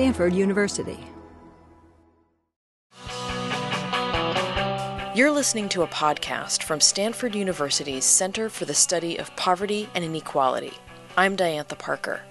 Stanford University. You're listening to a podcast from Stanford University's Center for the Study of Poverty and Inequality. I'm Diantha Parker.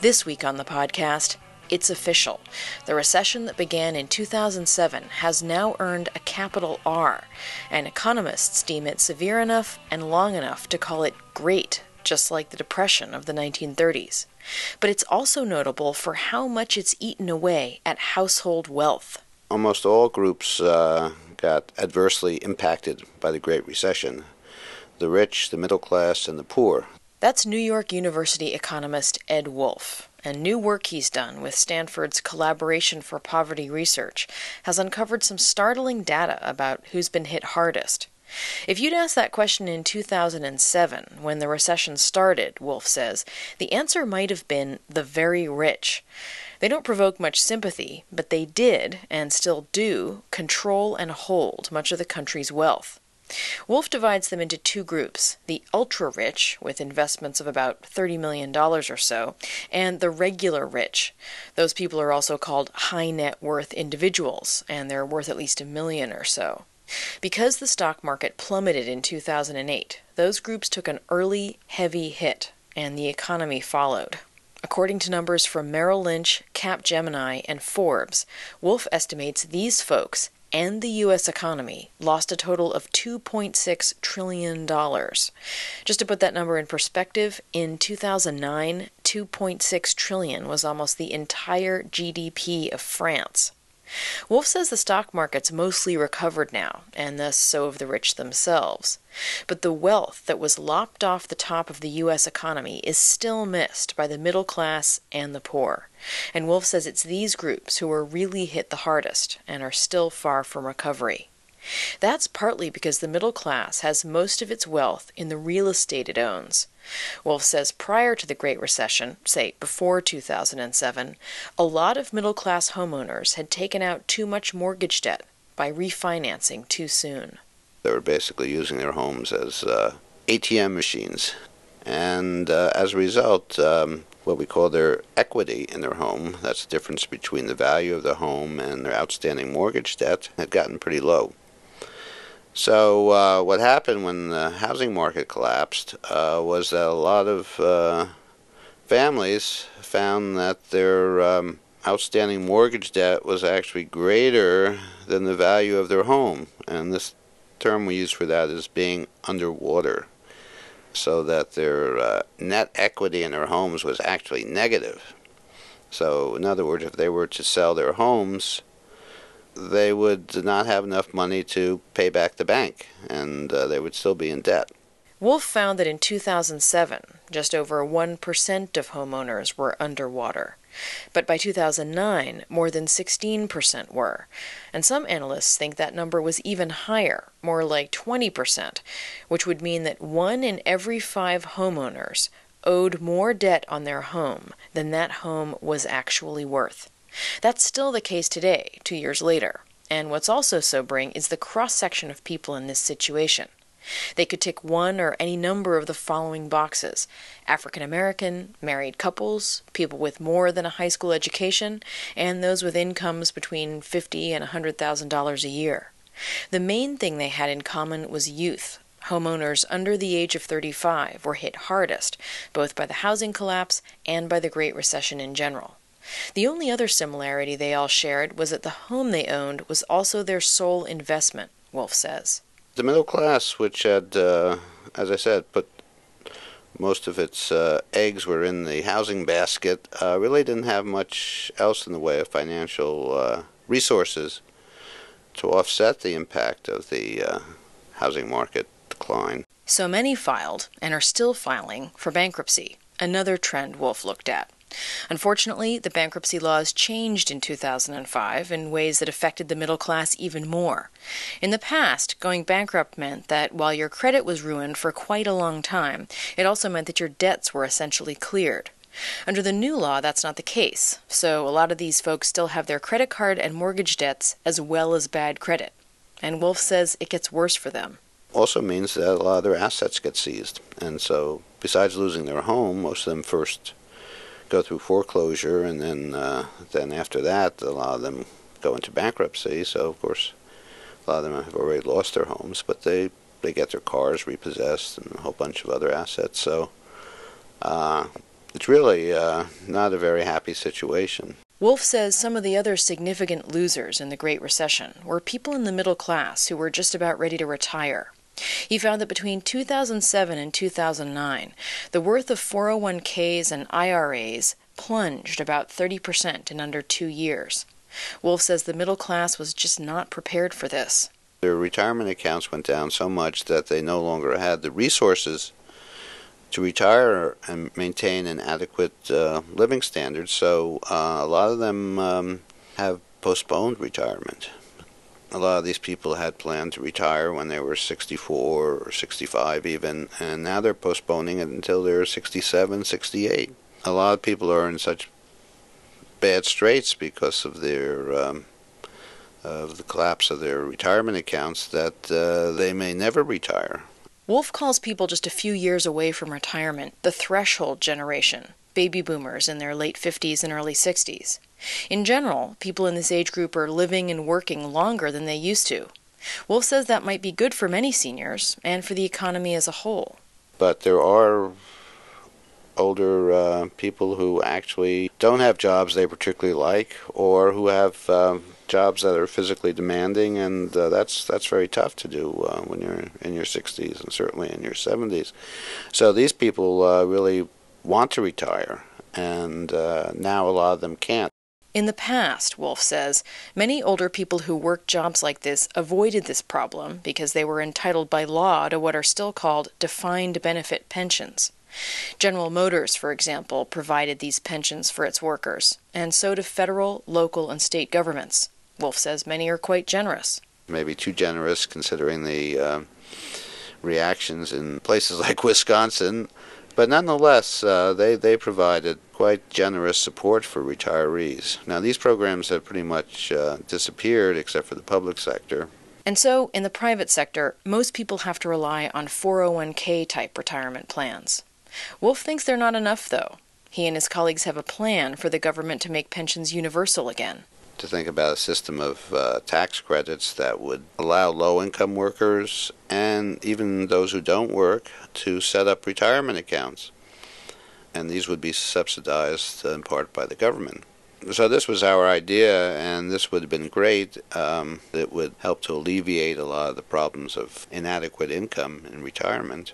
This week on the podcast, it's official. The recession that began in 2007 has now earned a capital R, and economists deem it severe enough and long enough to call it great, just like the Depression of the 1930s. But it's also notable for how much it's eaten away at household wealth. Almost all groups uh, got adversely impacted by the Great Recession the rich, the middle class, and the poor. That's New York University economist Ed Wolff. And new work he's done with Stanford's Collaboration for Poverty Research has uncovered some startling data about who's been hit hardest. If you'd asked that question in 2007, when the recession started, Wolff says, the answer might have been the very rich. They don't provoke much sympathy, but they did, and still do, control and hold much of the country's wealth. Wolff divides them into two groups the ultra rich, with investments of about $30 million or so, and the regular rich. Those people are also called high net worth individuals, and they're worth at least a million or so. Because the stock market plummeted in 2008, those groups took an early, heavy hit, and the economy followed. According to numbers from Merrill Lynch, Capgemini, and Forbes, Wolff estimates these folks and the U.S. economy lost a total of $2.6 trillion. Just to put that number in perspective, in 2009, 2.6 trillion was almost the entire GDP of France. Wolff says the stock market's mostly recovered now, and thus so have the rich themselves. But the wealth that was lopped off the top of the U.S. economy is still missed by the middle class and the poor. And Wolff says it's these groups who were really hit the hardest and are still far from recovery. That's partly because the middle class has most of its wealth in the real estate it owns. Wolff says prior to the Great Recession, say before 2007, a lot of middle class homeowners had taken out too much mortgage debt by refinancing too soon. They were basically using their homes as uh, ATM machines. And uh, as a result, um, what we call their equity in their home, that's the difference between the value of the home and their outstanding mortgage debt, had gotten pretty low. So uh, what happened when the housing market collapsed uh, was that a lot of uh, families found that their um, outstanding mortgage debt was actually greater than the value of their home, and this term we use for that is being underwater, so that their uh, net equity in their homes was actually negative. So, in other words, if they were to sell their homes they would not have enough money to pay back the bank, and uh, they would still be in debt. Wolff found that in 2007, just over 1% of homeowners were underwater. But by 2009, more than 16% were. And some analysts think that number was even higher, more like 20%, which would mean that one in every five homeowners owed more debt on their home than that home was actually worth. That's still the case today, two years later. And what's also sobering is the cross section of people in this situation. They could tick one or any number of the following boxes African American, married couples, people with more than a high school education, and those with incomes between 50 and $100,000 a year. The main thing they had in common was youth. Homeowners under the age of 35 were hit hardest, both by the housing collapse and by the Great Recession in general. The only other similarity they all shared was that the home they owned was also their sole investment, Wolff says. The middle class, which had, uh, as I said, put most of its uh, eggs were in the housing basket, uh, really didn't have much else in the way of financial uh, resources to offset the impact of the uh, housing market decline. So many filed, and are still filing, for bankruptcy, another trend Wolff looked at. Unfortunately, the bankruptcy laws changed in 2005 in ways that affected the middle class even more. In the past, going bankrupt meant that while your credit was ruined for quite a long time, it also meant that your debts were essentially cleared. Under the new law, that's not the case, so a lot of these folks still have their credit card and mortgage debts as well as bad credit. And Wolff says it gets worse for them. Also means that a lot of their assets get seized. And so, besides losing their home, most of them first go through foreclosure, and then uh, then after that, a lot of them go into bankruptcy. So of course, a lot of them have already lost their homes, but they they get their cars repossessed and a whole bunch of other assets. So uh, it's really uh, not a very happy situation. Wolff says some of the other significant losers in the Great Recession were people in the middle class who were just about ready to retire. He found that between 2007 and 2009, the worth of 401ks and IRAs plunged about 30% in under two years. Wolff says the middle class was just not prepared for this. Their retirement accounts went down so much that they no longer had the resources to retire and maintain an adequate uh, living standard. So uh, a lot of them um, have postponed retirement. A lot of these people had planned to retire when they were 64 or 65 even, and now they're postponing it until they're 67, 68. A lot of people are in such bad straits because of their um, of the collapse of their retirement accounts that uh, they may never retire. Wolff calls people just a few years away from retirement the threshold generation, baby boomers in their late 50s and early 60s. In general, people in this age group are living and working longer than they used to. Wolff says that might be good for many seniors and for the economy as a whole. But there are older uh, people who actually don't have jobs they particularly like or who have um, jobs that are physically demanding, and uh, that's that's very tough to do uh, when you're in your 60s and certainly in your 70s. So these people uh, really want to retire, and uh, now a lot of them can't. In the past, Wolff says, many older people who worked jobs like this avoided this problem because they were entitled by law to what are still called defined benefit pensions. General Motors, for example, provided these pensions for its workers, and so do federal, local, and state governments. Wolff says many are quite generous. Maybe too generous considering the uh, reactions in places like Wisconsin. But nonetheless, uh, they, they provided quite generous support for retirees. Now, these programs have pretty much uh, disappeared except for the public sector. And so, in the private sector, most people have to rely on 401k type retirement plans. Wolff thinks they're not enough, though. He and his colleagues have a plan for the government to make pensions universal again to think about a system of uh, tax credits that would allow low income workers and even those who don't work to set up retirement accounts. And these would be subsidized in part by the government. So, this was our idea, and this would have been great. Um, it would help to alleviate a lot of the problems of inadequate income in retirement.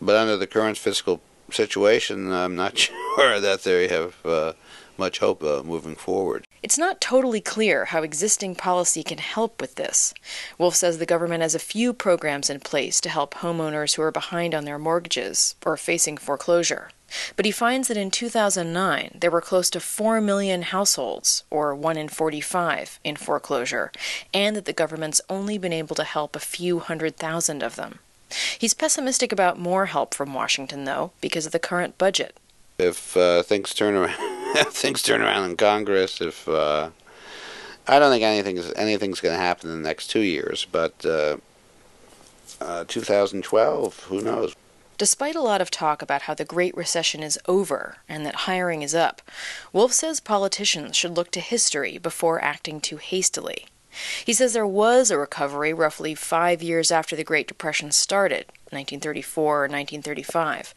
But under the current fiscal situation, I'm not sure that they have uh, much hope of moving forward. It's not totally clear how existing policy can help with this. Wolff says the government has a few programs in place to help homeowners who are behind on their mortgages or facing foreclosure. But he finds that in 2009 there were close to 4 million households, or 1 in 45, in foreclosure, and that the government's only been able to help a few hundred thousand of them. He's pessimistic about more help from Washington, though, because of the current budget. If uh, things turn around things turn around in Congress, if uh, I don't think anything's anything's going to happen in the next two years, but uh, uh, 2012, who knows? Despite a lot of talk about how the Great Recession is over and that hiring is up, Wolff says politicians should look to history before acting too hastily. He says there was a recovery roughly five years after the Great Depression started, 1934 or 1935.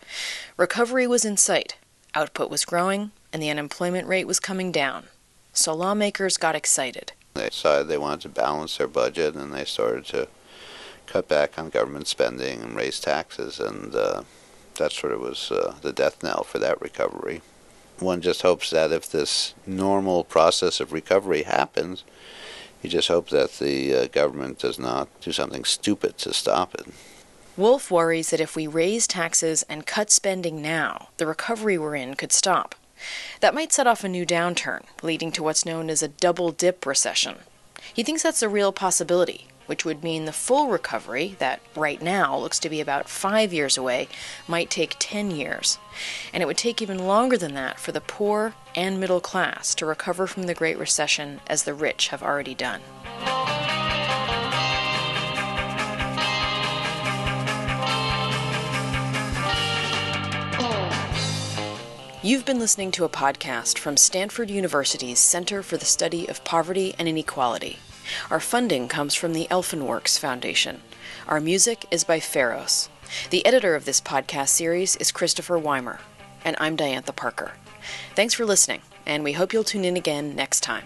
Recovery was in sight, output was growing, and the unemployment rate was coming down. So lawmakers got excited. They decided they wanted to balance their budget and they started to cut back on government spending and raise taxes, and uh, that sort of was uh, the death knell for that recovery. One just hopes that if this normal process of recovery happens, you just hope that the uh, government does not do something stupid to stop it. Wolff worries that if we raise taxes and cut spending now, the recovery we're in could stop. That might set off a new downturn, leading to what's known as a double dip recession. He thinks that's a real possibility, which would mean the full recovery, that right now looks to be about five years away, might take 10 years. And it would take even longer than that for the poor and middle class to recover from the Great Recession as the rich have already done. You've been listening to a podcast from Stanford University's Center for the Study of Poverty and Inequality. Our funding comes from the Elfenworks Foundation. Our music is by Pharos. The editor of this podcast series is Christopher Weimer, and I'm Diantha Parker. Thanks for listening, and we hope you'll tune in again next time.